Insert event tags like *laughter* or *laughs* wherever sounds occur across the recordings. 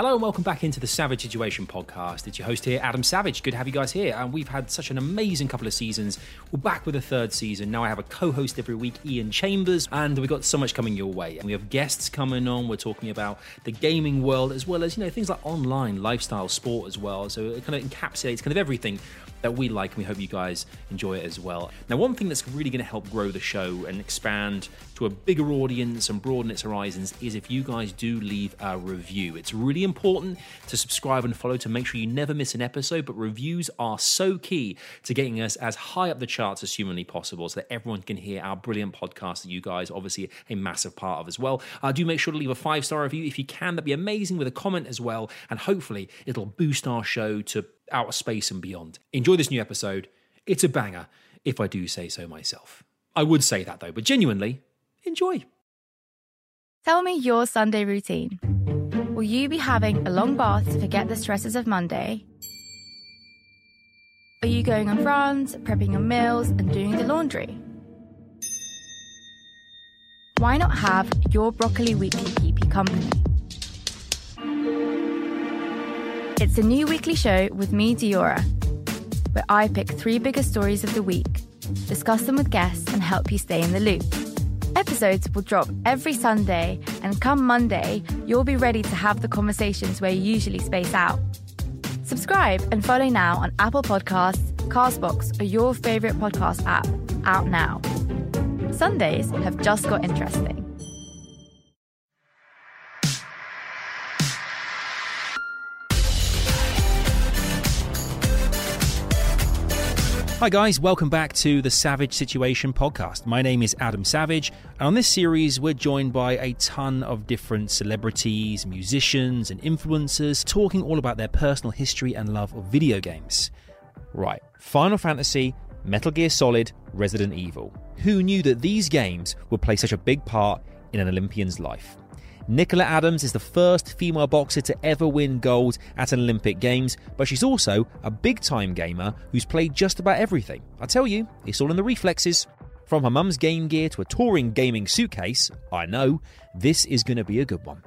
Hello and welcome back into the Savage Situation podcast. It's your host here, Adam Savage. Good to have you guys here. And we've had such an amazing couple of seasons. We're back with a third season. Now I have a co-host every week, Ian Chambers, and we've got so much coming your way. And we have guests coming on. We're talking about the gaming world as well as you know things like online, lifestyle, sport as well. So it kind of encapsulates kind of everything that we like, and we hope you guys enjoy it as well. Now, one thing that's really going to help grow the show and expand to a bigger audience and broaden its horizons is if you guys do leave a review. It's really important to subscribe and follow to make sure you never miss an episode, but reviews are so key to getting us as high up the charts as humanly possible so that everyone can hear our brilliant podcast that you guys obviously a massive part of as well. Uh, do make sure to leave a five star review if you can. That'd be amazing with a comment as well, and hopefully it'll boost our show to outer space and beyond. Enjoy this new episode. It's a banger, if I do say so myself. I would say that though, but genuinely, enjoy. Tell me your Sunday routine. Will you be having a long bath to forget the stresses of Monday? Are you going on runs, prepping your meals, and doing the laundry? Why not have your Broccoli Weekly you company? It's a new weekly show with me, Diora, where I pick three biggest stories of the week, discuss them with guests, and help you stay in the loop. Episodes will drop every Sunday, and come Monday, you'll be ready to have the conversations where you usually space out. Subscribe and follow now on Apple Podcasts, Castbox, or your favorite podcast app. Out now. Sundays have just got interesting. Hi, guys, welcome back to the Savage Situation podcast. My name is Adam Savage, and on this series, we're joined by a ton of different celebrities, musicians, and influencers talking all about their personal history and love of video games. Right, Final Fantasy, Metal Gear Solid, Resident Evil. Who knew that these games would play such a big part in an Olympian's life? Nicola Adams is the first female boxer to ever win gold at an Olympic Games, but she's also a big time gamer who's played just about everything. I tell you, it's all in the reflexes. From her mum's game gear to a touring gaming suitcase, I know this is going to be a good one.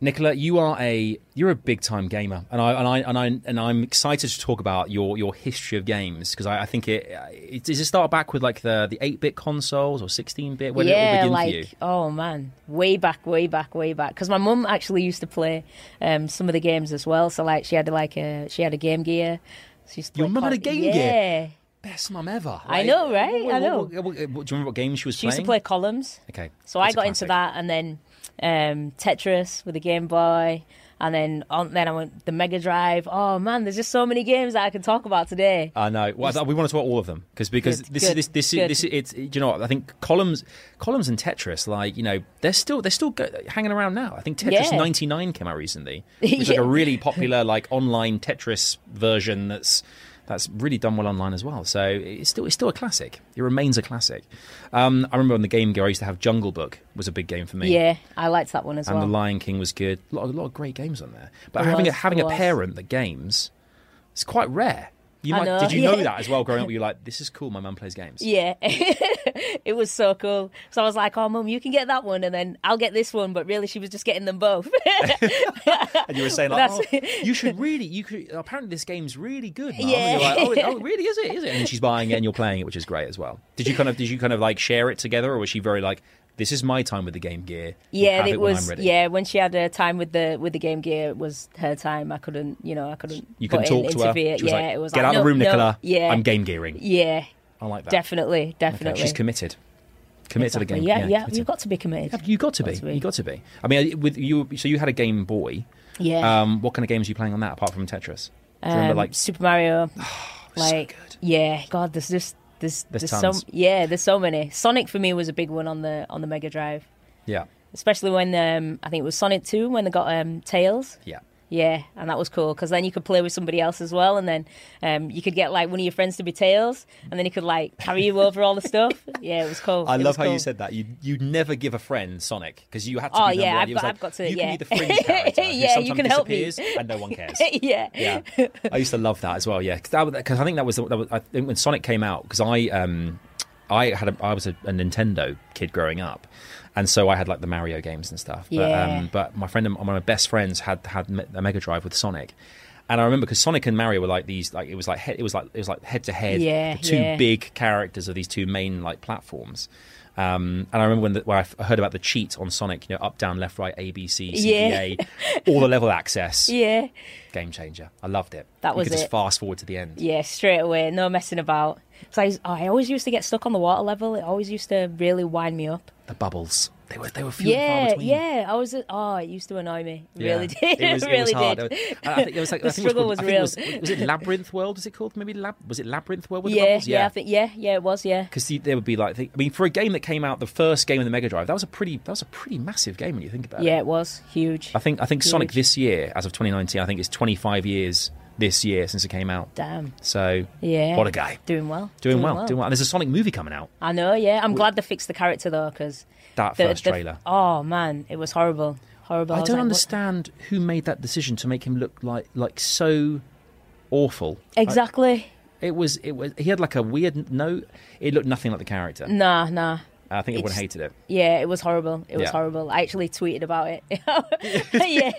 Nicola, you are a you're a big time gamer, and I and I and I and I'm excited to talk about your your history of games because I, I, think it, it does it start back with like the the eight bit consoles or sixteen bit. When yeah, it all begin like for you? oh man, way back, way back, way back. Because my mum actually used to play um, some of the games as well. So like she had like a she had a Game Gear. She used to Your mum had a Game yeah. Gear? Best mum ever. I know, right? What- I know. what- what- do you remember what games she was She playing? She used to play columns. Okay, So I that's a got into that, and then um, Tetris with the Game Boy, and then on, then I went the Mega Drive. Oh man, there's just so many games that I can talk about today. I know. Well, I- we want to talk about all of them because because Good, this good, is this this, good. this it's you know what I think columns columns and Tetris like you know they're still they're still go, hanging around now. I think Tetris Yeah. 99 came out recently, *laughs* which is like a really popular like online Tetris version that's that's really done well online as well. So it's still it's still a classic. It remains a classic. Um, I remember on the Game Gear I used to have Jungle Book was a big game for me. Yeah, I liked that one as And well. And The Lion King was good. A lot, a lot of great games on there. But There having a, having a parent that games, it's quite rare. You might, know, did you know that as well growing up? *laughs* You're like, this is cool. My mum plays games. Yeah, *laughs* it was so cool. So I was like, "Oh, mum, you can get that one, and then I'll get this one." But really, she was just getting them both. *laughs* And you were saying like, oh, you should really, you could. Apparently, this game's really good. Mum. Yeah. And you're like, oh, it- oh, really? Is it? Is it? And she's buying it, and you're playing it, which is great as well. Did you kind of, did you kind of like share it together, or was she very like, this is my time with the Game Gear. Yeah, it when was. ready." Yeah, when she had her time with the with the Game Gear, it was her time. I couldn't, you know, I couldn't. You can butt in, talk to her. Yeah, like, it was get like, out of the no, room, no, Nicola. Yeah, I'm game gearing. Yeah, I like that. definitely, Okay, definitely. She's committed. Commit to the game. Yeah, yeah, committed. you've got to be committed. Yeah, You got to be. Got to be. You got to be. I mean, with you, so you had a Game Boy. Yeah. Um, what kind of games are you playing on that apart from Tetris? Do you remember Um, like Super Mario, *sighs* so like good. Yeah, God, there's just there's There's there's, so yeah, there's so many. Sonic for me was a big one on the on the Mega Drive, Yeah, especially when um, I think it was Sonic Two when they got um, Tails. yeah. Yeah, and that was cool because then you could play with somebody else as well, and then um, you could get like one of your friends to be Tails, and then he could like carry you over all the stuff. Yeah, it was cool. I It love how you said that. You you never give a friend Sonic because you had to. Oh, yeah. I've got- like, I've got to- You yeah. can be the fringe *laughs* character. Yeah, you can help me. and no one cares. *laughs* yeah, Yeah, I used to love that as well. Yeah, because I think that was, the, that was I think when Sonic came out because I um I had a, I was a, a Nintendo kid growing up, and so I had like the Mario games and stuff. But, Yeah. um, but my friend, and one of my best friends, had had a Mega Drive with Sonic. And I remember because Sonic and Mario were like these, like it was like he- it was like it was like head to head, Yeah, two yeah. big characters of these two main like platforms. Um, and I remember when, the, when I heard about the cheat on Sonic, you know, up, down, left, right, A, B, C, C, D, Yeah. A, *laughs* all the level access *laughs* yeah, game changer. I loved it. That you was could just fast forward to the end. yeah. Straight away, no messing about. So I, I always used to get stuck on the water level. It always used to really wind me up. The bubbles. They were they were few and far Yeah, between. yeah. I was. Uh, oh, it used to annoy me. It Yeah. Really did. *laughs* It was, really was hard. did. I think it was like *laughs* the I think struggle was, was called, real. I think it was, was it *laughs* Labyrinth World? Was it called? Maybe Lab, was it Labyrinth World with the yeah, bubbles? yeah, I think yeah, yeah. It was. Yeah. because there would be like, I mean, for a game that came out, the first game in the Mega Drive, that was a pretty, that was a pretty massive game when you think about it. Yeah, it was huge. I think, I think Sonic this year, as of 2019, I think it's 25 years this year since it came out. Damn. So, Yeah. what a guy, Doing well. doing, well, doing well. And there's a Sonic movie coming out. I know. Yeah, I'm glad they fixed the character though, because That the, first the- trailer. Oh man, it was horrible. Horrible. I was don't like, what- understand who made that decision to make him look like like so awful. I- Exactly. it was it was he had like a weird no. It looked nothing like the character. Nah, nah. I think everyone hated it. Yeah, it was horrible. It was Yeah. horrible. I actually tweeted about it. *laughs* *laughs* yeah,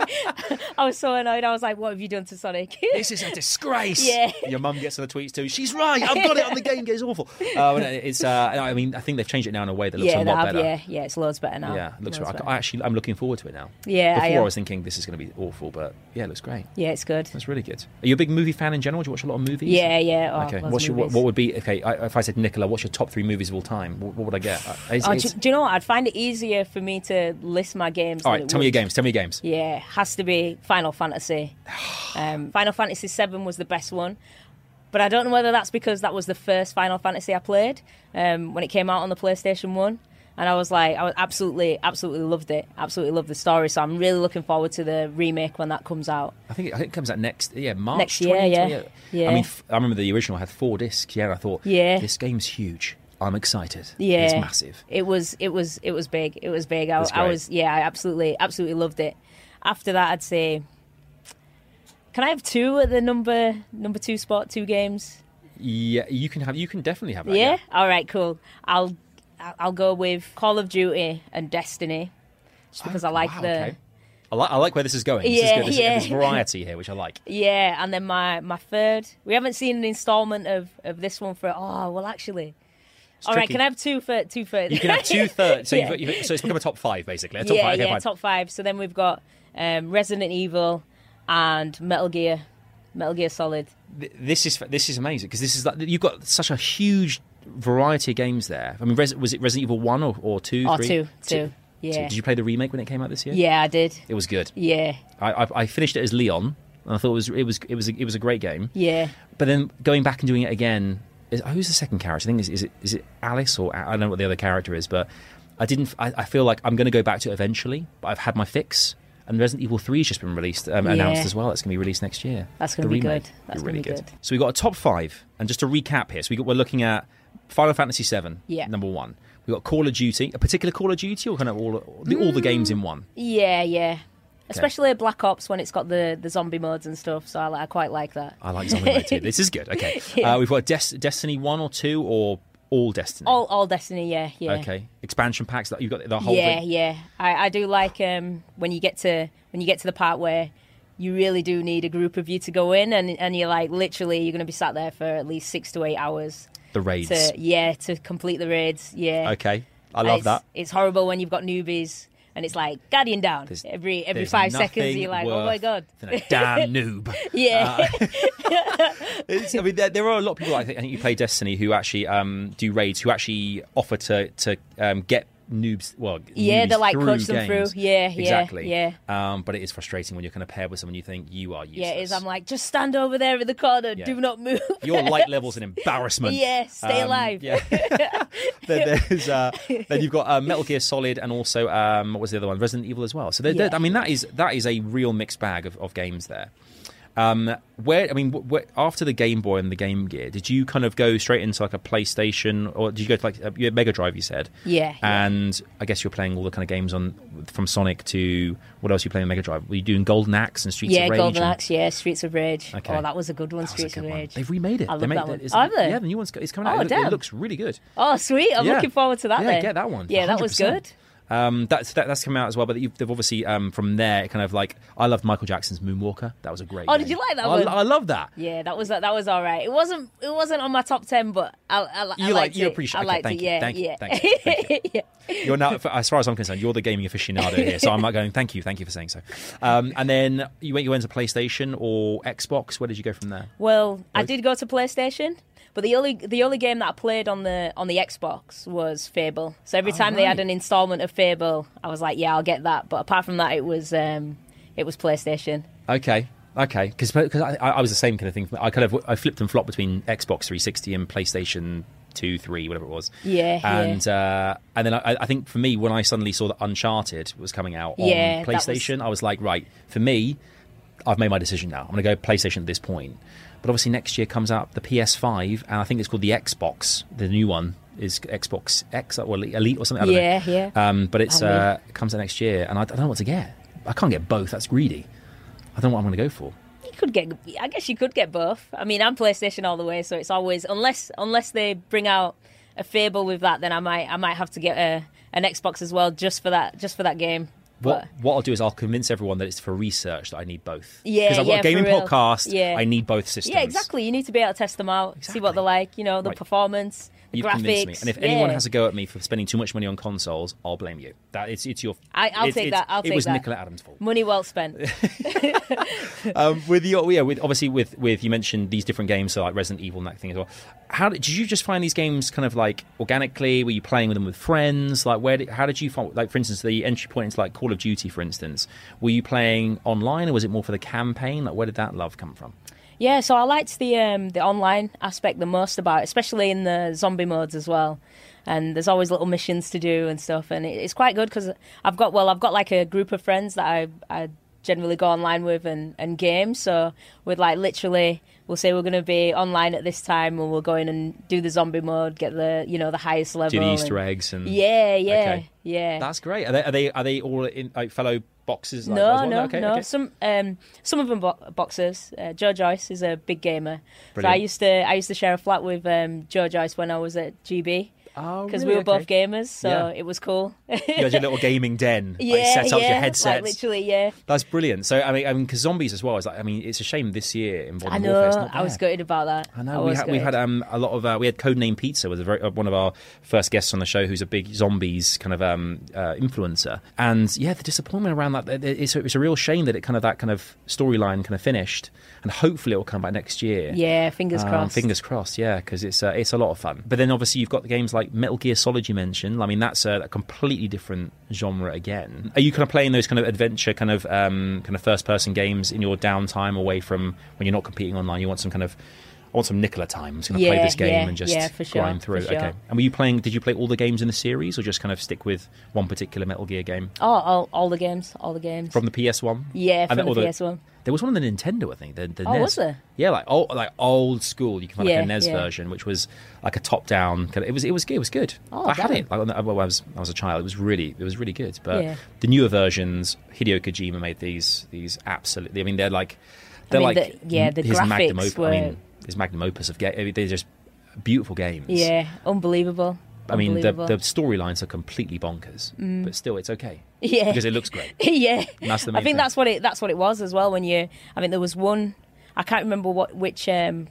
I was so annoyed. I was like, "What have you done to Sonic?" *laughs* This is a disgrace. Yeah. Your mum gets on the tweets too. She's right. I've got it on the game. It's awful. Uh, it's. Uh, I mean, I think they've changed it now in a way that looks yeah, a lot have, better. yeah, yeah. It's loads better now. Yeah, it looks. Right. better. I actually, I'm looking forward to it now. Yeah, Before I, am. was thinking this is going to be awful, but yeah, it looks great. Yeah, it's good. That's really good. Are you a big movie fan in general? Do you watch a lot of movies? Yeah, yeah. Oh, Okay. What's your, what, what would be okay? I, if I said Nicola, what's your top three movies of all time? What, what would I get? Uh, it's- Oh, do, it's- do you know what? I'd find it easier for me to list my games. all right, tell me your games. Tell me your games. Yeah, has to be Final Fantasy. *sighs* Um, Final Fantasy VII was the best one, but I don't know whether that's because that was the first Final Fantasy I played um, when it came out on the PlayStation One, and I was like, I was absolutely, absolutely loved it. Absolutely loved the story. So I'm really looking forward to the remake when that comes out. I think it, I think it comes out next yeah March Next year, 20, yeah. Yeah. I mean, f- I remember the original had four discs. Yeah, and I thought Yeah. this game's huge. I'm excited. Yeah, it's massive. It was, it was, it was big. It was big. I, I was, yeah, I absolutely, absolutely loved it. After that, I'd say, can I have two at the number number two spot? Two games. Yeah, you can have. You can definitely have that. Yeah? Yeah. All right. Cool. I'll I'll go with Call of Duty and Destiny, just because I oh, like Wow, the okay. I like. I like where this is going. This Yeah, is good. There's, yeah. there's variety here, which I like. *laughs* yeah, and then my my third. We haven't seen an installment of of this one for. Oh well, actually. All right. Can I have two for two for? You can have two thirds. So, *laughs* Yeah. you've, you've, so it's become a top five basically. A top yeah, five. Okay, yeah, fine. top five. So then we've got um, Resident Evil and Metal Gear, Metal Gear Solid. Th- This is this is amazing because this is like you've got such a huge variety of games there. I mean, Res, was it Resident Evil one or, or two? Oh, three? two, two. Yeah. Did you play the remake when it came out this year? Yeah, I did. It was good. Yeah, I, I, I finished it as Leon, and I thought it was it was it was a, it was a great game. yeah. But then going back and doing it again, is, who's the second character? I think is, is it is it Alice or I don't know what the other character is, but I didn't. I, I feel like I'm going to go back to it eventually, but I've had my fix. And Resident Evil Three has just been released, um, announced as well. It's going to be released next year. That's gonna The be remake. good. That's really be good. good. So we got a top five, and just to recap here, so we got, we're looking at Final Fantasy VII, Yeah. number one. We got Call of Duty, a particular Call of Duty, or kind of all the, all the games in one. Yeah, yeah. Especially Black Ops when it's got the, the zombie modes and stuff. So I, I quite like that. I like zombie mode too. *laughs* This is good. Okay, uh, we've got Des- Destiny one or two, or all Destiny. All all Destiny, yeah, yeah. Okay, expansion packs. That you've got the whole yeah, thing. yeah. I, I do like um, when you get to when you get to the part where you really do need a group of you to go in, and and you're like literally you're going to be sat there for at least six to eight hours The raids. to yeah to complete the raids. Yeah, Okay, I love it's, that. It's horrible when you've got newbies. And it's like Guardian down There's- every every five seconds. You're like, oh my god, than a damn noob. *laughs* yeah, *laughs* It's- I mean, there, there are a lot of people. I think, I think you play Destiny who actually um, do raids, who actually offer to to um, get noobs. Well, Yeah, they, like, coach them through. games. Yeah, yeah, exactly. yeah. Um, but it is frustrating when you're kind of paired with someone you think you are useless. Yeah, it is. I'm like, just stand over there in the corner. Yeah. Do not move. your light *laughs* level's an embarrassment. Yeah, stay Um, alive. Yeah. *laughs* then there's uh, then you've got uh, Metal Gear Solid and also um, what was the other one? Resident Evil as well. So they're, they're- I mean that is that is a real mixed bag of, of games there. Um, where I mean, after the Game Boy and the Game Gear, did you kind of go straight into like a PlayStation, or did you go to like a Mega Drive? You said, Yeah, yeah. And I guess you're playing all the kind of games on from Sonic to what else? Are you playing on Mega Drive? Were you doing Golden Axe and Streets yeah, of Rage? Yeah, Golden and- Axe. Yeah, Streets of Rage. Okay. Oh, that was a good one. Streets good of one. Rage. They've remade it. I they love made that one. Have they? Yeah, the new one's it's coming out. Oh, it, look- damn. it looks really good. Oh, sweet! I'm Yeah. looking forward to that. Yeah, then. get that one. Yeah, that was good. Um, that's that, that's come out as well, but you've, they've obviously um, from there kind of like I loved Michael Jackson's Moonwalker. That was a great. Oh, game. did you like that I, one? I love that. Yeah, that was that was all right. It wasn't it wasn't on my top ten, but I, I, I You like you it. appreciate. I liked thank it. you, Yeah, thank you, yeah. thank you, thank you. *laughs* yeah. You're now, as far as I'm concerned, you're the gaming aficionado here. So I'm not going. Thank you, thank you for saying so. Um, and then you went you went to PlayStation or Xbox. Where did you go from there? Well, I did go to PlayStation, but the only the only game that I played on the on the Xbox was Fable. So every Oh, time they had an installment of Fable, I was like, yeah, I'll get that. But apart from that, it was um, it was PlayStation. Okay. Okay, because I, I was the same kind of thing. I kind of I flipped and flopped between Xbox 360 and PlayStation Two, Three, whatever it was. Yeah, yeah. and uh, and then I, I think for me, when I suddenly saw that Uncharted was coming out on Yeah, that was- PlayStation, I was like, right, for me, I've made my decision now. I'm going to go PlayStation at this point. But obviously, next year comes out the PS5, and I think it's called the Xbox. The new one is Xbox X or Elite or something. I don't Yeah, know. yeah. Um, but it's uh, it comes out next year, and I, I don't know what to get. I can't get both. That's greedy. I don't know what I'm going to go for. You could get, I guess you could get both. I mean, I'm PlayStation all the way, so it's always unless unless they bring out a Fable with that, then I might I might have to get a an Xbox as well just for that just for that game. What what I'll do is I'll convince everyone that it's for research that I need both. Yeah, because I've got yeah, a gaming podcast. Yeah. I need both systems. Yeah, exactly. You need to be able to test them out, see what they're like. You know, the Right. performance, You've graphics. convinced me. And if anyone yeah. has a go at me for spending too much money on consoles, I'll blame you. That it's it's your. I- I'll it's- take that, I'll it take was that. Nicola Adams' fault. money well spent. *laughs* um, with the yeah, with obviously with with you mentioned these different games, so like Resident Evil and that thing as well. How did, did you just find these games kind of like organically? Were you playing with them with friends? Like where? Did, how did you find like for instance the entry point into like Call of Duty, for instance? Were you playing online or was it more for the campaign? Like where did that love come from? Yeah, so I liked the um, the online aspect the most about, it, especially in the zombie modes as well. And there's always little missions to do and stuff, and it, it's quite good because I've got well, I've got like a group of friends that I I generally go online with and and game. So with like literally, we'll say we're going to be online at this time, and we'll go in and do the zombie mode, get the you know the highest level, Do the Easter and- eggs and Yeah, yeah, Okay. yeah. That's great. Are they are they, are they all in like fellow boxes? Like no, no, okay, no. okay. Some um, some of them bo- boxers. Uh, Joe Joyce is a big gamer. So I used to I used to share a flat with um, Joe Joyce when I was at GB Oh, because really? we were both Okay. gamers. So Yeah. it was cool. You had your little gaming den, *laughs* yeah, like set up yeah, your like literally, yeah. That's brilliant. So I mean, I mean, because zombies as well is like, I mean, it's a shame this year in Modern I Warfare. know. not I was gutted about that. I know we was had, we had um, a lot of uh, we had Codename Pizza was a very, uh, one of our first guests on the show who's a big zombies kind of um, uh, influencer and yeah the disappointment around that it's a, it's a real shame that it kind of that kind of storyline kind of finished and hopefully it will come back next year yeah, fingers um, crossed. Fingers crossed, yeah, because it's uh, it's a lot of fun. But then obviously you've got the games like Metal Gear Solid you mentioned. I mean that's a, a completely different genre again. Are you kind of playing those kind of adventure kind of um, kind of first person games in your downtime away from when you're not competing online? You want some kind of I want some Nicola time. I'm just going to play this game yeah, and just yeah, sure, grind through. sure. Okay. And were you playing? Did you play all the games in the series, or just kind of stick with one particular Metal Gear game Oh, all, all the games, all the games. from the PS One? yeah, from then- the or PS1. There was one on the Nintendo, I think. The, the Oh, NES. was there? Yeah, like old, like old school. You can find like Yeah, a NES yeah. version, which was like a top-down. Kind of, it was it was good. It was good. Oh, I had it. Like, when I was I was a child. It was really it was really good. But Yeah. the newer versions, Hideo Kojima made these these absolutely. I mean, they're like they're mean, like the- yeah, the his magnum graphics opus. were- I mean, his magnum opus of game. They're just beautiful games. Yeah, unbelievable. I mean, the, the storylines are completely bonkers, but still, it's okay yeah. because it looks great. *laughs* yeah, That's the I think thing. that's what it that's what it was as well. When you, I mean, there was one. I can't remember what which um,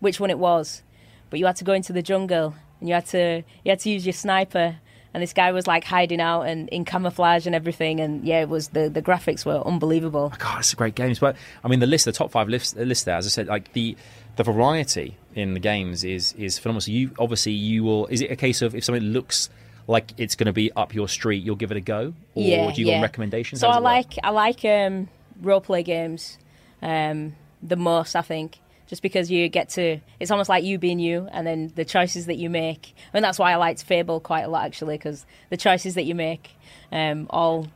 which one it was, but you had to go into the jungle and you had to you had to use your sniper. And this guy was like hiding out and in camouflage and everything, and yeah, it was the the graphics were unbelievable. God, it's a great games. But I mean, the list, the top five list, list there, as I said, like the the variety in the games is is phenomenal. So you obviously you will. Is it a case of if something looks like it's going to be up your street, you'll give it a go, or yeah, do you yeah. on recommendations? So I work? like I like um, role play games um, the most. I think just because you get to it's almost like you being you, and then the choices that you make. I mean that's why I liked Fable quite a lot actually, because the choices that you make um, all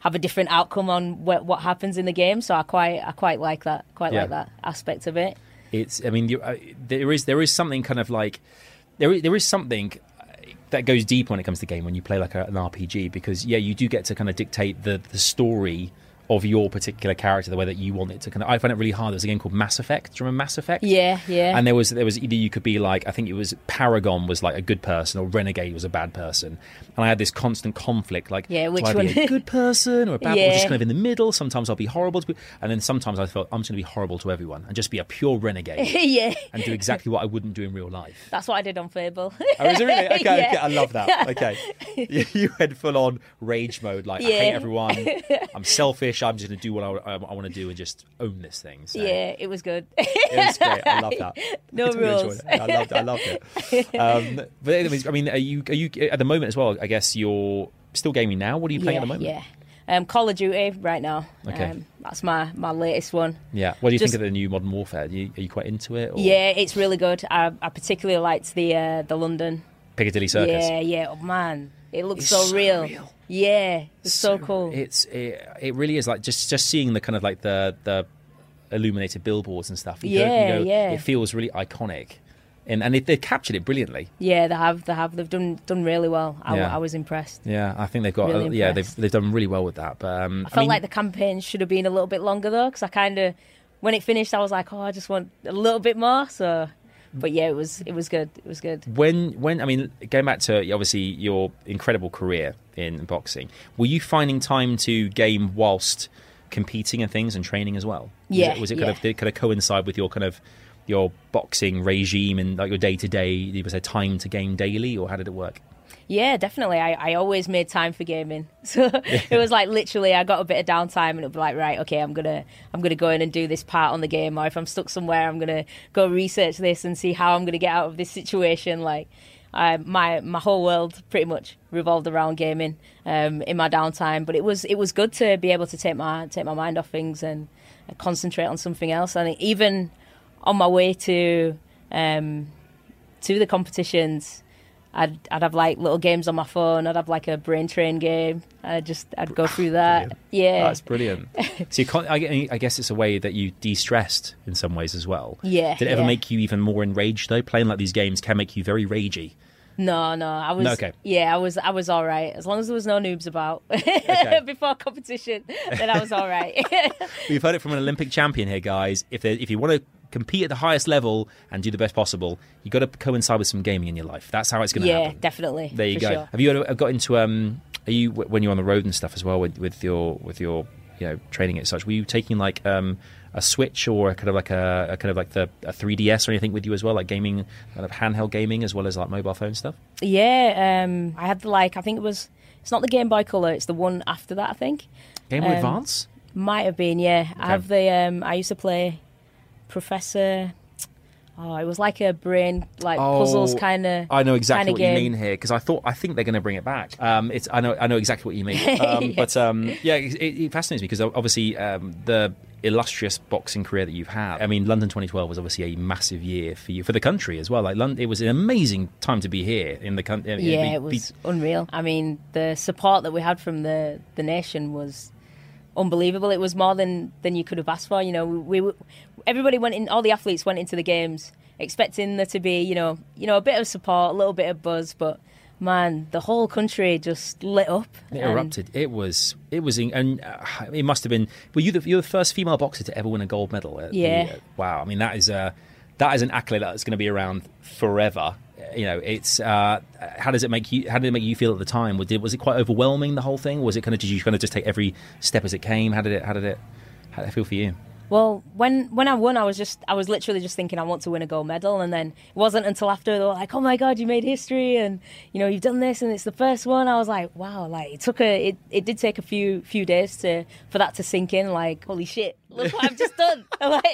have a different outcome on what, what happens in the game. So I quite I quite like that quite Yeah. like that aspect of it. It's i mean uh, there is there is something kind of like there is, there is something uh, that goes deep when it comes to game when you play like a, an rpg because yeah you do get to kind of dictate the the story of your particular character the way that you want it to kind of i find it really hard there's a game called mass effect do you remember mass effect Yeah, yeah. and there was there was either you could be like I think it was Paragon was like a good person or Renegade was a bad person, and I had this constant conflict like Yeah, which do I be a good person or a bad or *laughs* Yeah. just kind of in the middle. Sometimes I'll be horrible to, and then sometimes I thought I'm just going to be horrible to everyone and just be a pure renegade *laughs* yeah, and do exactly what I wouldn't do in real life. that's what I did on Fable. Oh, is it really? *laughs* Okay, Yeah. okay, I love that. Okay, you, went full on rage mode. Like I Yeah. hate everyone. I'm selfish. I'm just going to do what I, I, want to do and just own this thing. So. yeah, it was good. It was great. I love that. *laughs* No I rules. it. I loved it. I loved it. Um, but anyways, I mean, are you are you at the moment as well? I guess you're still gaming now. What are you playing yeah, at the moment? Yeah. Um, Call of Duty right now. Okay. Um, that's my, my latest one. Yeah. What do you Just- think of the new Modern Warfare? Are you, are you quite into it? Or Yeah, it's really good. I, I particularly liked the uh, the London. Piccadilly Circus. Yeah, yeah. Oh man, it looks so, so real. real. Yeah, it's so, cool. It's it, it really is like just just seeing the kind of like the the illuminated billboards and stuff. You go- Yeah, you go, yeah. It feels really iconic, and and they, they captured it brilliantly. yeah, they have. They have. They've done done really well. I, Yeah. I was impressed. Yeah, I think they've got Really yeah they've they've done really well with that. But um, I felt like the campaign should have been a little bit longer though, because I kind of when it finished, I was like, oh, I just want a little bit more. So, but yeah, it was it was good. It was good. when when I mean going back to obviously your incredible career in boxing, were you finding time to game whilst competing and things and training as well? Was Yeah, it, was it kind yeah. of did it kind of coincide with your kind of your boxing regime and like your day to day? Was there time to game daily, or how did it work? Yeah, definitely. I, I always made time for gaming. *laughs* So it was like literally I got a bit of downtime and it'd be like, right, okay, I'm gonna I'm gonna go in and do this part on the game or if I'm stuck somewhere I'm gonna go research this and see how I'm gonna get out of this situation. Like I, my my whole world pretty much revolved around gaming um, in my downtime. But it was it was good to be able to take my take my mind off things and concentrate on something else. Think even on my way to um, to the competitions, I'd I'd have like little games on my phone. I'd have like a brain train game. I just I'd go through *sighs* that. Brilliant. Yeah, That's brilliant. *laughs* so you can't, I, I guess it's a way that you de-stressed in some ways as well. Yeah, Did it ever yeah. make you even more enraged though? Playing like these games can make you very ragey. no, no. I was No, okay. Yeah, I was I was all right as long as there was no noobs about *laughs* before competition. Then I was all right. *laughs* We've heard it from an Olympic champion here, guys. If if you want to compete at the highest level and do the best possible, you got to coincide with some gaming in your life. That's how it's going to yeah, happen. Yeah, definitely. There you go. Sure. Have you ever got into um? Are you when you're on the road and stuff as well with, with your with your you know training and such? Were you taking like um a Switch or a kind of like a, a kind of like the a 3DS or anything with you as well, like gaming, kind of handheld gaming as well as like mobile phone stuff? Yeah, um, I had the like. I think it was. It's not the Game Boy Color. It's the one after that. I think Game Boy Um, Advance. might have been. Yeah, I have the. Um, I used to play Professor. Oh, it was like a brain like puzzles kind of. Oh, I know exactly what game. you mean here because I thought I think they're going to bring it back. Um, it's I know I know exactly what you mean. *laughs* Um, But um, yeah, it, it fascinates me because obviously um, the illustrious boxing career that you've had. I mean, London 2012 was obviously a massive year for you for the country as well. Like London, it was an amazing time to be here in the country. Yeah, it was unreal. I mean, the support that we had from the the nation was unbelievable. It was more than than you could have asked for. You know, we, we everybody went in. All the athletes went into the games expecting there to be, you know, you know, a bit of support, a little bit of buzz, but. Man, the whole country just lit up. It erupted. It was. It was. in- And uh, it must have been. Were you the, you're the first female boxer to ever win a gold medal? At the- Yeah. uh, wow. I mean, that is a that is an accolade that's going to be around forever. You know, it's. Uh, how does it make you? How did it make you feel at the time? Was it was it quite overwhelming the whole thing? Was it kind of did you kind of just take every step as it came? How did it? How did it? How did it feel for you? Well, when when I won, I was just I was literally just thinking I want to win a gold medal, and then it wasn't until after they were like, "Oh my god, you made history, and you know you've done this, and it's the first one." I was like, "Wow!" Like it took a it, it did take a few few days to for that to sink in. Like holy shit! look what I've just done. I'm, *laughs* like,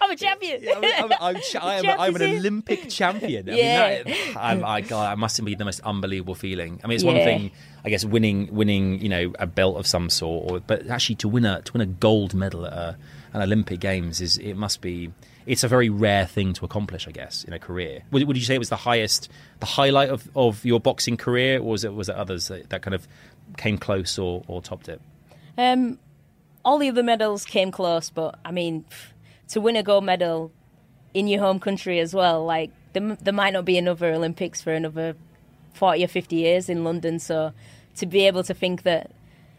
I'm a champion. I'm, I'm, I'm, cha- I am, I'm an Olympic champion. I Yeah. mean, that, I'm, I, God, I must be the most unbelievable feeling. I mean, it's one thing, I guess, winning, winning, you know, a belt of some sort, or, but actually to win a to win a gold medal at a, an Olympic Games is it must be. It's a very rare thing to accomplish, I guess, in a career. Would, would you say it was the highest, the highlight of, of your boxing career, or was it was it others that, that kind of came close or, or topped it? Um, all the other medals came close, but I mean, to win a gold medal in your home country as well, like there, there might not be another Olympics for another forty or fifty years in London. So to be able to think that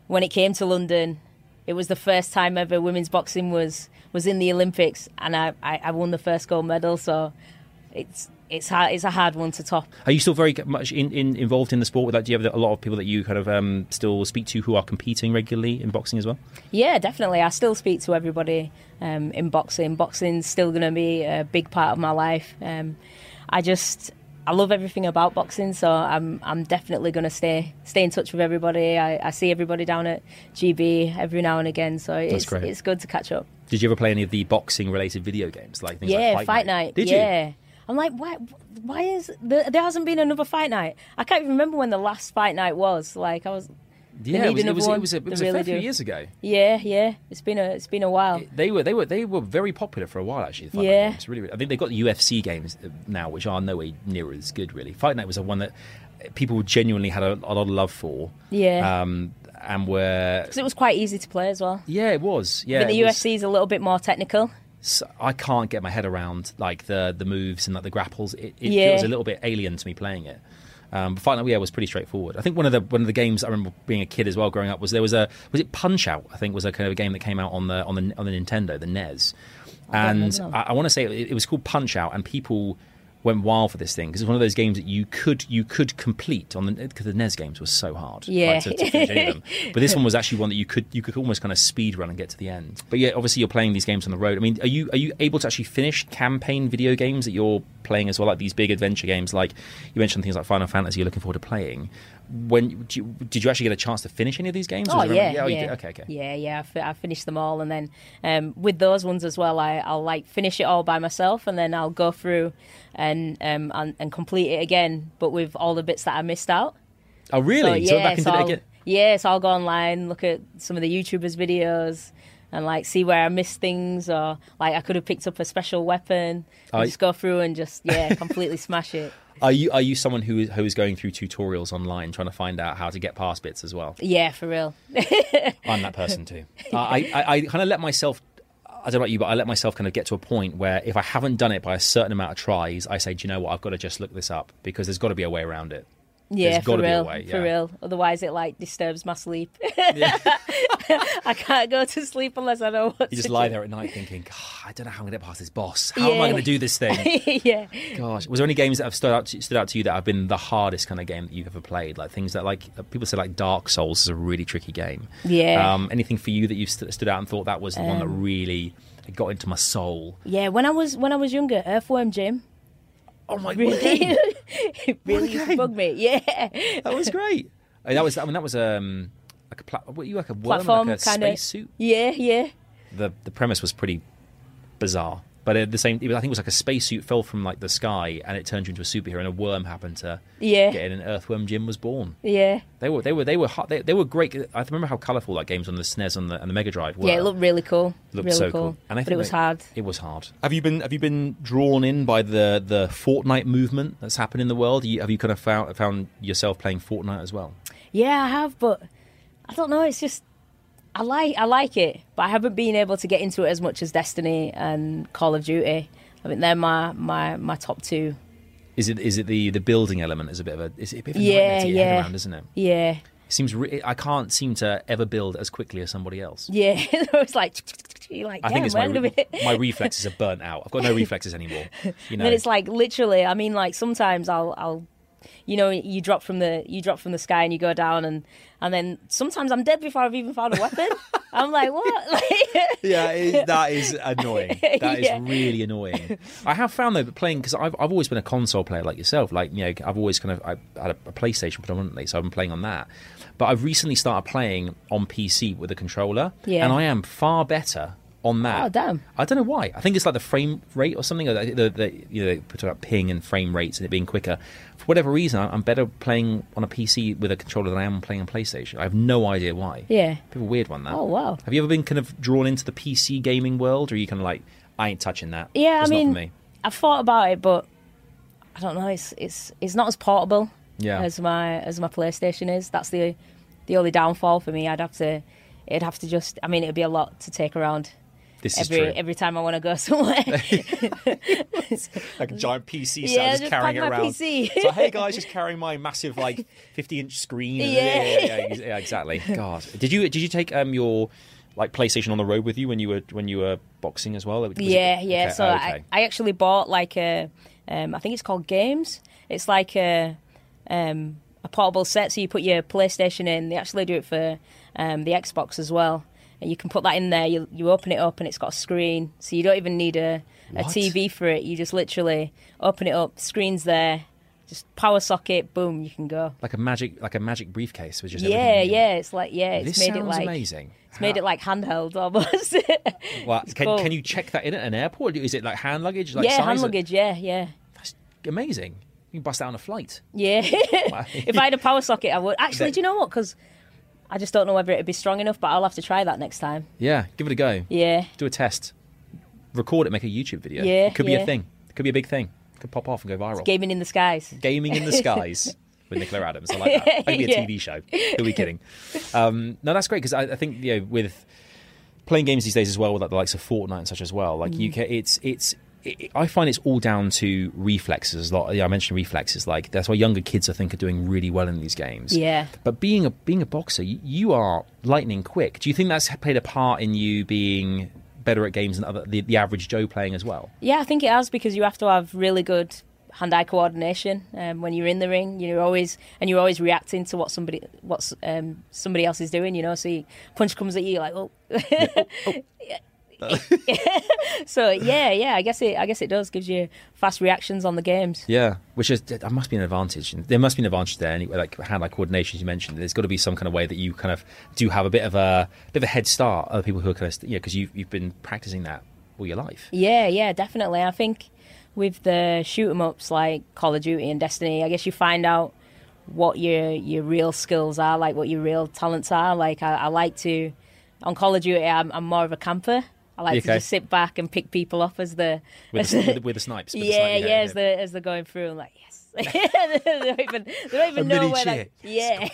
when it came to London, it was the first time ever women's boxing was was in the Olympics, and I, I, I won the first gold medal. So it's it's hard, it's a hard one to top. Are you still very much in, in, involved in the sport? With that, do you have a lot of people that you kind of um, still speak to who are competing regularly in boxing as well? Yeah, definitely. I still speak to everybody um, in boxing. Boxing's still going to be a big part of my life. Um, I just I love everything about boxing, so I'm I'm definitely going to stay stay in touch with everybody. I, I see everybody down at GB every now and again, so it's great. it's good to catch up. Did you ever play any of the boxing related video games like things yeah, like fight, night. Did you? yeah. I'm like, why? Why is there, there hasn't been another fight night? I can't even remember when the last fight night was. Like, I was. Yeah, it was, it was, it was, a, it was a fair few years ago. Yeah, yeah. It's been a it's been a while. They were they were they were very popular for a while actually. the Fight Night Yeah. games. really, really. I think they've got the UFC games uh, now, which are nowhere near as good. Really, Fight Night was a one that people genuinely had a, a lot of love for. Yeah. um, and were 'Cause it was quite easy to play as well. yeah, it was. Yeah, think the it was- UFC is a little bit more technical. so I can't get my head around like the the moves and like the grapples. It, it Yeah. feels a little bit alien to me playing it. Um, but Fight Night yeah was pretty straightforward. I think one of the one of the games I remember being a kid as well growing up was there was a was it Punch Out I think was a kind of a game that came out on the on the on the Nintendo the NES, and know. I, I want to say it, it was called Punch Out and people went wild for this thing because it's one of those games that you could you could complete on the because the NES games were so hard Yeah. to, to finish any of them. But this one was actually one that you could you could almost kind of speed run and get to the end. But yeah, obviously you're playing these games on the road. I mean, are you are you able to actually finish campaign video games that you're playing as well, like these big adventure games? Like you mentioned things like Final Fantasy. You're looking forward to playing. When did you, did you actually get a chance to finish any of these games? Oh yeah, oh, you yeah. okay, okay. Yeah, yeah. I, fi- I finished them all, and then um, with those ones as well, I, I'll like finish it all by myself, and then I'll go through and um, and, and complete it again, but with all the bits that I missed out. Oh really? So, yeah, back into so it I'll, again. yeah, so I'll go online, look at some of the YouTubers' videos, and like see where I missed things, or like I could have picked up a special weapon, and I- just go through and just yeah, completely smash it. *laughs* Are you are you someone who is, who is going through tutorials online trying to find out how to get past bits as well? Yeah, for real. *laughs* I'm that person too. I, I, I kind of let myself. I don't know about you, but I let myself kind of get to a point where if I haven't done it by a certain amount of tries, I say, do you know what? I've got to just look this up because there's got to be a way around it. Yeah, There's for gotta be a real, way, for yeah. real. Otherwise, it like disturbs my sleep. *laughs* Yeah. I can't go to sleep unless I know what You just lie do. there at night thinking, "God, I don't know how I'm going to get past this boss. How am I going to do this thing? *laughs* yeah, Gosh, was there any games that have stood out to, stood out to you that have been the hardest kind of game that you've ever played? Like things that like people say like Dark Souls is a really tricky game. Yeah. Um, anything for you that you've st- stood out and thought that was the one that really got into my soul? yeah. When I was when I was younger, Earthworm Jim Oh my really, god! *laughs* it really used to game. bug me. Yeah, That was great. I mean, that was I mean that was um like a pla- what you like a worm platform like a kind of. spacesuit. Yeah, yeah, The the premise was pretty bizarre, but at the same I think it was like a spacesuit fell from like the sky and it turned you into a superhero and a worm happened to Yeah. get in and Earthworm Jim was born. yeah. They were they were they were hot, they, they were great. I remember how colourful that games on the SNES and the, and the Mega Drive were. Yeah, it looked really cool. Looked really so cool. cool. And I but think it was they- hard. It was hard. Have you been Have you been drawn in by the the Fortnite movement that's happened in the world? You, have you kind of found found yourself playing Fortnite as well? Yeah, I have, but I don't know. It's just I like I like it, but I haven't been able to get into it as much as Destiny and Call of Duty. I think they're my my my top two. Is it is it the the building element is a bit of a is it a bit of a Yeah, to get your head around, isn't it? Yeah, It seems re- I can't seem to ever build as quickly as somebody else. yeah. *laughs* it's like you're like, I think it's my re- my reflexes are burnt out. I've got no *laughs* reflexes anymore. You know, And it's like literally. I mean, like sometimes I'll I'll. You know, you drop from the you drop from the sky and you go down, and and then sometimes I'm dead before I've even found a weapon. *laughs* I'm like, what? *laughs* Like, yeah, it, that is annoying. *laughs* That is Yeah. really annoying. I have found though, that playing because I've I've always been a console player like yourself. Like you know, I've always kind of I had a, PlayStation predominantly, so I've been playing on that. But I've recently started playing on PC with a controller, Yeah. and I am far better on that. Oh, damn. I don't know why. I think it's like the frame rate or something. Or the, the, the, you know, they put about ping and frame rates and it being quicker. For whatever reason, I- I'm better playing on a PC with a controller than I am playing on PlayStation. I have no idea why. Yeah. A weird one, that. Oh, wow. Have you ever been kind of drawn into the PC gaming world, or are you kind of like, I ain't touching that? Yeah, It's I not mean, for me. I've thought about it, but I don't know. It's it's it's not as portable Yeah. as my as my PlayStation is. That's the the only downfall for me. I'd have to it'd have to just. I mean, it'd be a lot to take around This every is true. every time I want to go *laughs* somewhere. like a giant PC Yeah, just pack my PC. so hey guys, just carrying my massive like 50 inch screen. *laughs* Yeah. yeah, yeah, yeah, yeah, exactly. *laughs* God, did you did you take um your like PlayStation on the road with you when you were when you were boxing as well? Was it- yeah, yeah. okay, So okay. I, I actually bought like a, um, I think it's called GAEMS. It's like a, um, a portable set. So you put your PlayStation in. They actually do it for um, the Xbox as well. You can put that in there. You you open it up and it's got a screen. So you don't even need a, a What? TV for it. You just literally open it up. Screen's there. Just power socket. Boom. You can go. like a magic like a magic briefcase with just Yeah, everything in it. yeah. It's like yeah. It's This made it like amazing. it's made it like handheld almost. *laughs* Well, can, cool. can you check that in at an airport? Is it like hand luggage? Like yeah, hand of- luggage. Yeah, yeah. That's amazing. You can bust out on a flight. Yeah. *laughs* if I had a power socket, I would. Actually, That- do you know what? Because I just don't know whether it'd be strong enough, but I'll have to try that next time. Yeah, give it a go. Yeah. Do a test. Record it, make a YouTube video. Yeah, it could be a thing. It could be a big thing. It could pop off and go viral. Gaming in the skies. Gaming in the Skies *laughs* with Nicola Adams. I like that. That could be a Yeah. TV show. Who are we kidding? Um, no, that's great because I, I think you know with playing games these days as well, with like the likes of Fortnite and such as well. Like you Mm. can, it's it's. It, I find it's all down to reflexes. I mentioned reflexes. Like that's why younger kids, I think, are doing really well in these games. Yeah. But being a being a boxer, you, you are lightning quick. Do you think that's played a part in you being better at games than other, the, the average Joe playing as well? Yeah, I think it has because you have to have really good hand-eye coordination um, when you're in the ring. You're always and you're always reacting to what somebody what's um, somebody else is doing. You know, so you, punch comes at you, you're like oh. *laughs* *laughs* so yeah, yeah. I guess it. I guess it does gives you fast reactions on the games. Yeah, which is that must be an advantage. There must be an advantage there. Anyway, like hand-eye coordination, as you mentioned. There's got to be some kind of way that you kind of do have a bit of a bit of a head start. Other people who are kind of yeah, because you've you've been practicing that all your life. Yeah, yeah, definitely. I think with the shoot 'em ups like Call of Duty and Destiny, I guess you find out what your your real skills are, like what your real talents are. Like I, I like to on Call of Duty, I'm, I'm more of a camper. I like Okay. to just sit back and pick people off as the With the, the, with the snipes. With the *laughs* yeah, snipe- yeah, as the as they're going through. I'm like yes. *laughs* they don't even they don't even know where. cheer. They, *laughs* yeah,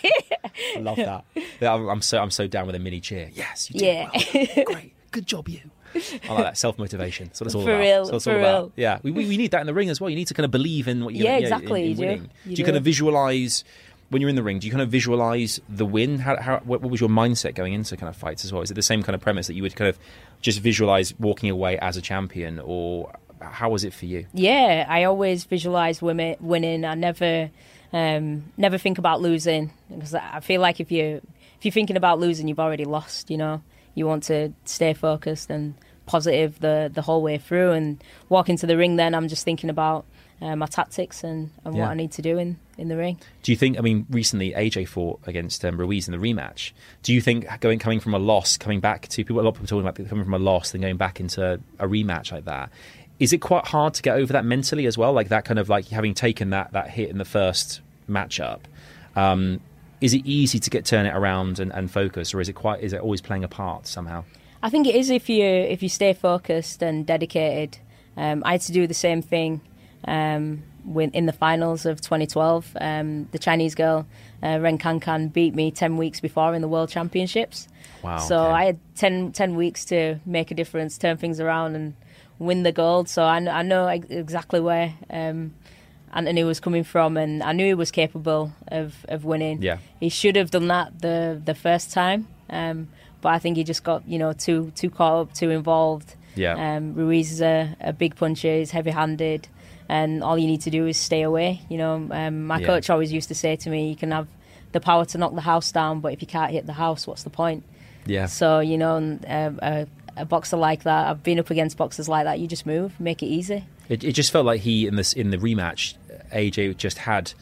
I love that. I'm, so I'm so down with a mini cheer. Yes, you did Yeah. Oh, well. Great, good job, you. I like that self motivation. That's what it's all For about. real, it's all for about. real. Yeah, we, we we need that in the ring as well. You need to kind of believe in what you're Yeah, gonna, exactly, in, in you do. You do you kind of visualize when you're in the ring? Do you kind of visualize the win? How, how what, what was your mindset going into kind of fights as well? Is it the same kind of premise that you would kind of just visualize walking away as a champion, or how was it for you? Yeah, I always visualize women winning. I never, um, never think about losing because I feel like if you if you're thinking about losing, you've already lost. You know, you want to stay focused and positive the the whole way through. And walk into the ring, then I'm just thinking about uh, my tactics and, and Yeah. what I need to do in in the ring. Do you think? I mean, recently AJ fought against um, Ruiz in the rematch. Do you think going coming from a loss, coming back to people? A lot of people talking about coming from a loss, then going back into a rematch like that. Is it quite hard to get over that mentally as well? Like that kind of like having taken that that hit in the first matchup. Um, is it easy to get turn it around and, and focus, or is it quite? Is it always playing a part somehow? I think it is if you if you stay focused and dedicated. Um, I had to do the same thing um, when, in the finals of 2012. Um, the Chinese girl uh, Ren Kankan beat me 10 weeks before in the World Championships. Wow, So okay. I had 10, 10 weeks to make a difference, turn things around, and win the gold. So I, I know exactly where um, Anthony was coming from, and I knew he was capable of, of winning. Yeah. He should have done that the the first time, um, but I think he just got you know too too caught up, too involved. Yeah. Um, Ruiz is a, a big puncher, he's heavy handed, and all you need to do is stay away. You know, um, my Yeah. coach always used to say to me, "You can have the power to knock the house down, but if you can't hit the house, what's the point?" Yeah. So you know, and, uh, a, a boxer like that, I've been up against boxers like that. You just move, make it easy. It, it just felt like he in this in the rematch, AJ just had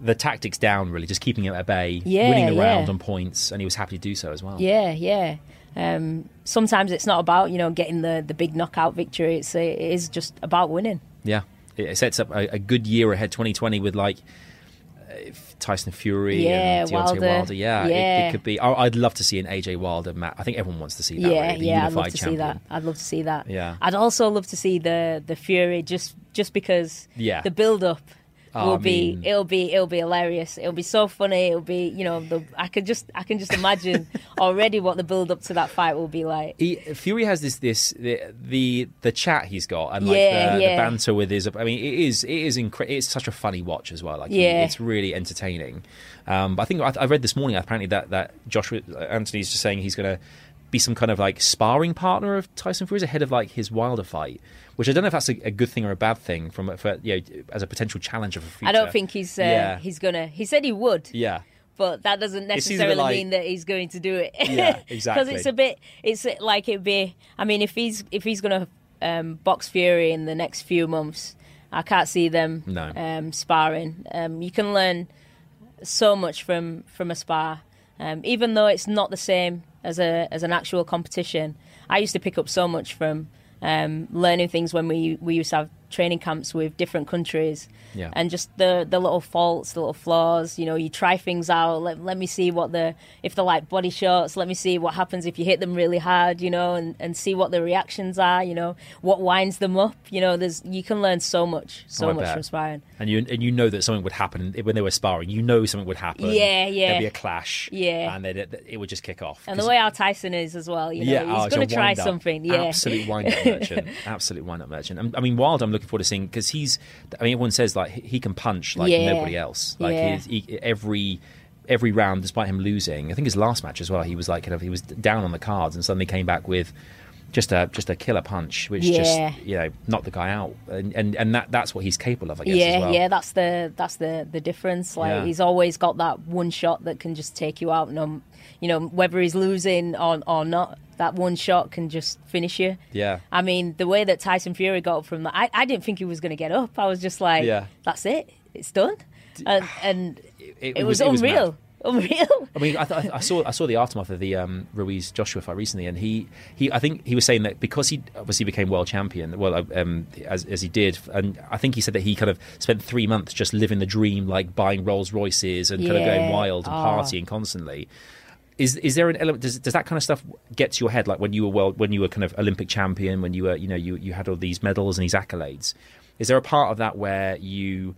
the tactics down, really, just keeping him at bay, Yeah, winning the yeah. round on points, and he was happy to do so as well. Yeah, yeah. Um, sometimes it's not about you know getting the, the big knockout victory. It's it is just about winning. Yeah, it it sets up a, a good year ahead, 2020, with like uh, Tyson Fury Yeah, and Deontay Wilder. Wilder. Yeah, It, Yeah. it could be. I- I'd love to see an AJ Wilder match. I think everyone wants to see that. yeah, really, yeah. I'd love to champion. see that. I'd love to see that. Yeah. I'd also love to see the the Fury just just because Yeah. the build up. Will I be mean- it'll be it'll be hilarious. It'll be so funny. It'll be you know the I could just I can just imagine *laughs* already what the build up to that fight will be like. He, Fury has this this the, the the chat he's got and like Yeah, the, yeah. the banter with his. I mean, it is it is incredible. It's such a funny watch as well. Like, he- Yeah. it's really entertaining. Um, but I think I, I read this morning apparently that that Joshua Anthony's just saying he's going to be some kind of like sparring partner of Tyson Fury's ahead of like his Wilder fight, which I don't know if that's a, a good thing or a bad thing from for you know as a potential challenger for future. I don't think he's uh, Yeah. he's gonna. He said he would. Yeah. but that doesn't seems a bit necessarily like- mean that he's going to do it. Yeah, *laughs* exactly. Because it's a bit, it's like it'd be. I mean, if he's if he's going to um, box Fury in the next few months, I can't see them No. um, sparring. Um, you can learn so much from from a spar, um, even though it's not the same as a as an actual competition. I used to pick up so much from um, learning things when we we used to have training camps with different countries Yeah. and just the the little faults, the little flaws. You know, you try things out. Let, let me see what the if they're like body shots. Let me see what happens if you hit them really hard. You know, and, and see what the reactions are. You know, what winds them up. You know, there's you can learn so much, so Oh, much bet. from sparring. And you and you know that something would happen when they were sparring. You know something would happen. Yeah, yeah. There'd be a clash. Yeah. and then it, it would just kick off. And the way our Tyson is as well. You know, yeah, oh, he's it's a going to try something. Yeah, absolute wind up merchant. *laughs* Absolute wind up merchant. I mean, Wilder, I'm looking forward to seeing because he's. I mean, everyone says like he can punch like Yeah. nobody else. Like Yeah. he, every. Every round, despite him losing, I think his last match as well, he was like kind of he was down on the cards and suddenly came back with just a just a killer punch, which Yeah. just you know knocked the guy out, and and, and that that's what he's capable of, I guess. yeah, as well. yeah. That's the that's the the difference. Like Yeah. he's always got that one shot that can just take you out. No, you know whether he's losing or or not, that one shot can just finish you. Yeah. I mean, the way that Tyson Fury got up from that, I, I didn't think he was going to get up. I was just like, Yeah. that's it, it's done, and and *sighs* it, it was, was- it was *laughs* unreal, mad. I mean, I, th- I saw I saw the aftermath of the um, Ruiz Joshua fight recently, and he, he I think he was saying that because he obviously became world champion, well, um, as, as he did, and I think he said that he kind of spent three months just living the dream, like buying Rolls Royces and kind of going wild and Oh. partying constantly. Is is there an element? Does, does that kind of stuff get to your head? Like when you were world, when you were kind of Olympic champion, when you were, you know, you you had all these medals and these accolades. Is there a part of that where you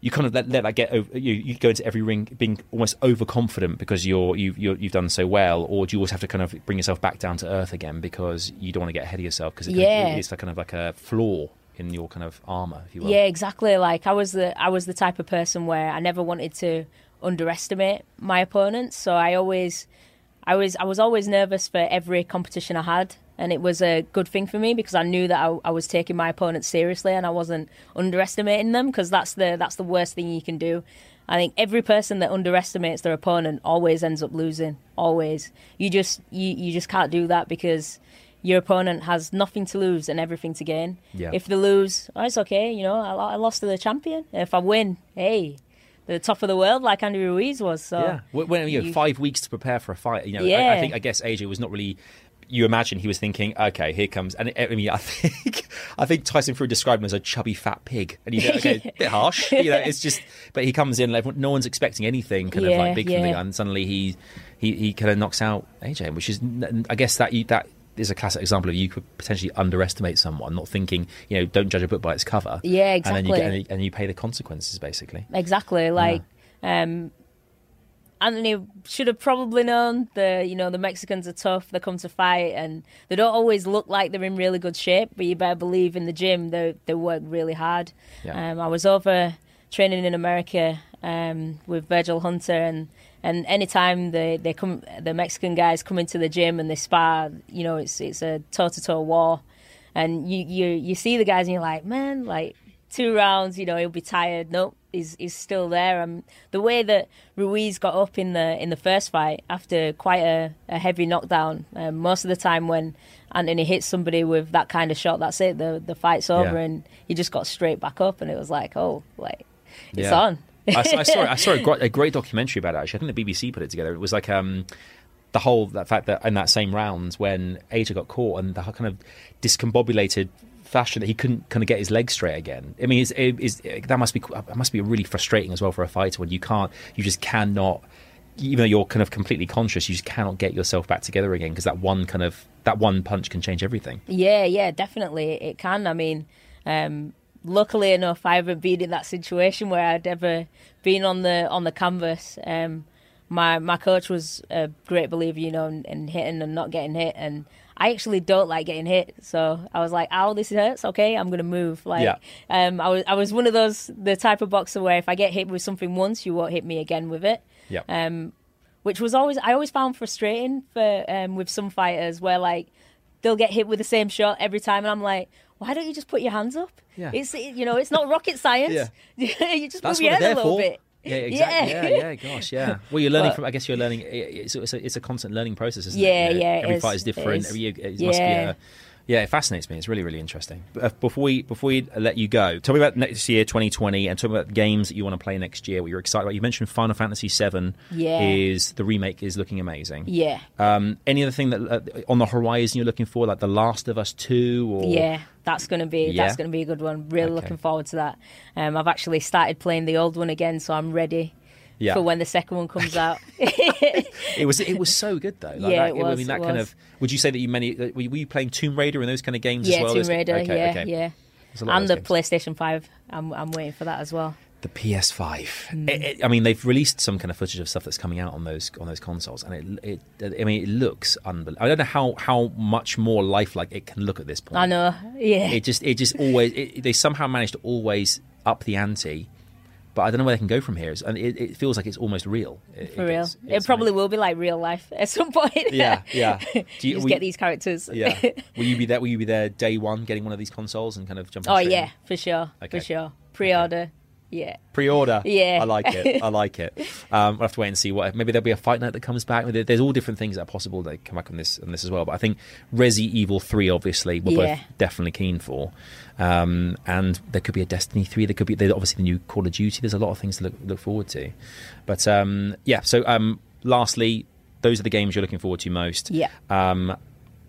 you kind of let, let that get over you, you go into every ring being almost overconfident because you're you've you're, you've done so well or do you always have to kind of bring yourself back down to earth again because you don't want to get ahead of yourself because it kind of- Yeah. it's like kind of like a flaw in your kind of armor if you will Yeah, exactly. Like I was the I was the type of person where I never wanted to underestimate my opponents. So I always I was I was always nervous for every competition I had, and it was a good thing for me because I knew that I, I was taking my opponent seriously and I wasn't underestimating them because that's the that's the worst thing you can do. I think every person that underestimates their opponent always ends up losing. Always, you just you, you just can't do that because your opponent has nothing to lose and everything to gain. Yeah. If they lose, oh, it's okay. You know, I, I lost to the champion. If I win, hey, the top of the world like Andy Ruiz was. So yeah when, you you- five weeks to prepare for a fight you know I, I think I guess AJ was not really you imagine he was thinking, okay, here comes, and I mean, I think, I think Tyson Fury described him as a chubby fat pig, and you know, okay, a *laughs* bit harsh, you know, it's just, but he comes in, everyone, no one's expecting anything kind of like big from the yeah. guy, and suddenly he, he, he kind of knocks out AJ, which is, I guess that you, that is a classic example of you could potentially underestimate someone, not thinking, you know, don't judge a book by its cover. Yeah, And then you exactly. get, and you, and you pay the consequences, basically. Exactly. Like, um, Anthony should have probably known the you know the Mexicans are tough. They come to fight, and they don't always look like they're in really good shape. But you better believe in the gym they they work really hard. Yeah. Um, I was over training in America um, with Virgil Hunter, and and anytime they they come the Mexican guys come into the gym and they spar, you know it's it's a toe to toe war, and you you you see the guys and you're like, man, like two rounds, you know, he'll be tired. Nope, he's he's still there. Um, the way that Ruiz got up in the in the first fight after quite a, a heavy knockdown, um, most of the time when Anthony hits somebody with that kind of shot, that's it. The the fight's over, Yeah. and he just got straight back up, and it was like, oh, like it's Yeah. on. I, I saw I saw a *laughs* great, a great documentary about it. Actually, I think the BBC put it together. It was like um, the whole that fact that in that same round when AJ got caught and the kind of discombobulated fashion that he couldn't kind of get his legs straight again. I mean, it's, it's, it, that must be that must be really frustrating as well for a fighter when you can't, you just cannot, even though you're kind of completely conscious, you just cannot get yourself back together again because that one kind of that one punch can change everything. Yeah, yeah, definitely it can. I mean, um, luckily enough, I haven't been in that situation where I'd ever been on the on the canvas. Um, my my coach was a great believer, you know, in, in hitting and not getting hit, and I actually don't like getting hit. So I was like, "Oh, this hurts. Okay, I'm gonna move." Like, Yeah. um, I was I was one of those the type of boxer where if I get hit with something once, you won't hit me again with it. Yeah. Um, which was always I always found frustrating for um, with some fighters where like they'll get hit with the same shot every time, and I'm like, why don't you just put your hands up? Yeah. It's you know it's not rocket science. yeah. *laughs* you just That's move your head a little for. bit. Yeah, *laughs* exactly. Yeah. Yeah. yeah, gosh, yeah. Well, you're learning But- from. I guess you're learning. It's, it's, a, it's a constant learning process, isn't Yeah, it? You know, yeah, it Every fight is different. Every, it must be Yeah. a. Yeah, it fascinates me. It's really, really interesting. Uh, before we before we let you go, tell me about next year, 2020, and talk about games that you want to play next year. What you're excited about? You mentioned Final Fantasy VII. Yeah. Is the remake is looking amazing? Yeah. Um, any other thing that uh, on the horizon you're looking for, like The Last of Us Two? Or Yeah, that's gonna be Yeah? that's gonna be a good one. Really Okay. looking forward to that. Um, I've actually started playing the old one again, so I'm ready Yeah. for when the second one comes *laughs* out. It was it was so good though. Like Yeah, that, it I mean, that kind was. of. Would you say that you many were you- playing Tomb Raider and those kind of games yeah, as well? Yeah, Tomb Raider. okay, yeah, okay. yeah. And the games. PlayStation Five. I'm I'm waiting for that as well. The PS5. Hmm. It- it- I mean, they've released some kind of footage of stuff that's coming out on those on those consoles, and it, it I mean, it looks unbelievable. I don't know how how much more lifelike it can look at this point. I know. Yeah. It just it just always they somehow managed to always up the ante, but I don't know where they can go from here. It's- And it, it feels like it's almost real. It, for it real. gets- It probably will be like real life at some point. Yeah, yeah. *laughs* Do you just will get these characters. Yeah. *laughs* Will you be there? Will you be there day one, getting one of these consoles and kind of jumping? oh straight yeah, for sure. Okay. For sure. Pre-order. Yeah. Pre-order. Yeah. I like it. I like it. *laughs* Um, we'll have to wait and see what. Maybe there'll be a fight night that comes back. There's all different things that are possible that come back on this on this as well. But I think Resident Evil Three, obviously, we're Yeah. both definitely keen for. Um, and there could be a Destiny Three. There could be there's obviously the new Call of Duty. There's a lot of things to look look forward to. But um, yeah. So um, lastly, those are the games you're looking forward to most. Yeah. Um,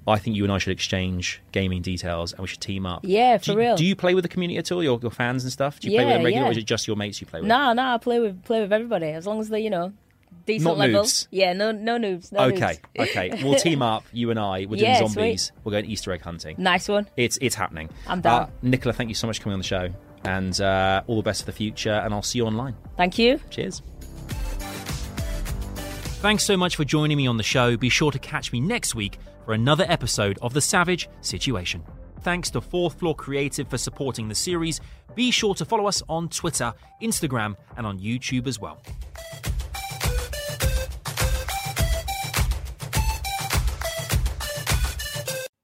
I think you and I should exchange gaming details and we should team up. Yeah, Do for you- real. Do you play with the community at all? Your, your fans and stuff? Do you play with Yeah, them regularly, or is it just your mates you play with? No, no, I play with play with everybody as long as they, you know, decent Not level. noobs. Yeah, no, no noobs. No Okay, noobs. okay. We'll *laughs* team up. You and I. We're doing Yeah, zombies. sweet. We're going Easter egg hunting. Nice one. It's it's happening. I'm down. Uh, Nicola, thank you so much for coming on the show, and uh, all the best for the future. And I'll see you online. Thank you. Cheers. Thanks so much for joining me on the show. Be sure to catch me next week for another episode of The Savage Situation. Thanks to Fourth Floor Creative for supporting the series. Be sure to follow us on Twitter, Instagram, and on YouTube as well.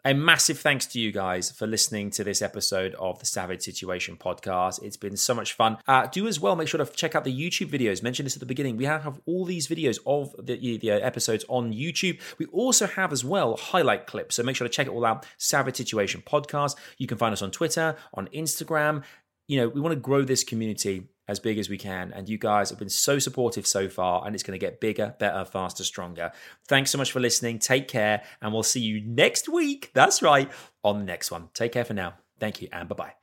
A massive thanks to you guys for listening to this episode of the Savage Situation podcast. It's been so much fun. Uh, do as well make sure to check out the YouTube videos. Mentioned this at the beginning. We have all these videos of the, the episodes on YouTube. We also have as well highlight clips. So make sure to check it all out. Savage Situation podcast. You can find us on Twitter, on Instagram. You know, we want to grow this community as big as we can. And you guys have been so supportive so far, and it's going to get bigger, better, faster, stronger. Thanks so much for listening. Take care, and we'll see you next week. That's right, on the next one. Take care for now. Thank you, and bye bye.